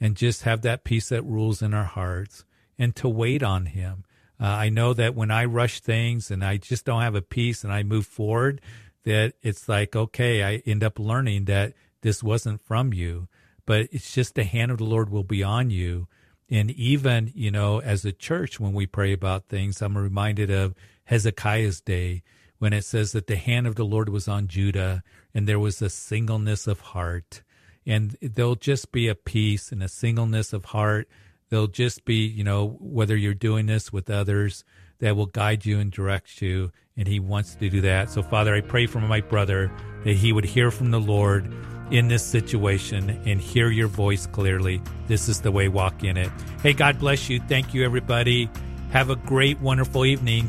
and just have that peace that rules in our hearts and to wait on him uh, I know that when I rush things and I just don't have a peace and I move forward, that it's like, okay, I end up learning that this wasn't from you, but it's just the hand of the Lord will be on you. And even, you know, as a church, when we pray about things, I'm reminded of Hezekiah's day when it says that the hand of the Lord was on Judah and there was a singleness of heart. And there'll just be a peace and a singleness of heart There'll just be, you know, whether you're doing this with others, that will guide you and direct you. And He wants to do that. So, Father, I pray for my brother that he would hear from the Lord in this situation and hear your voice clearly. This is the way, walk in it. Hey, God bless you. Thank you, everybody. Have a great, wonderful evening.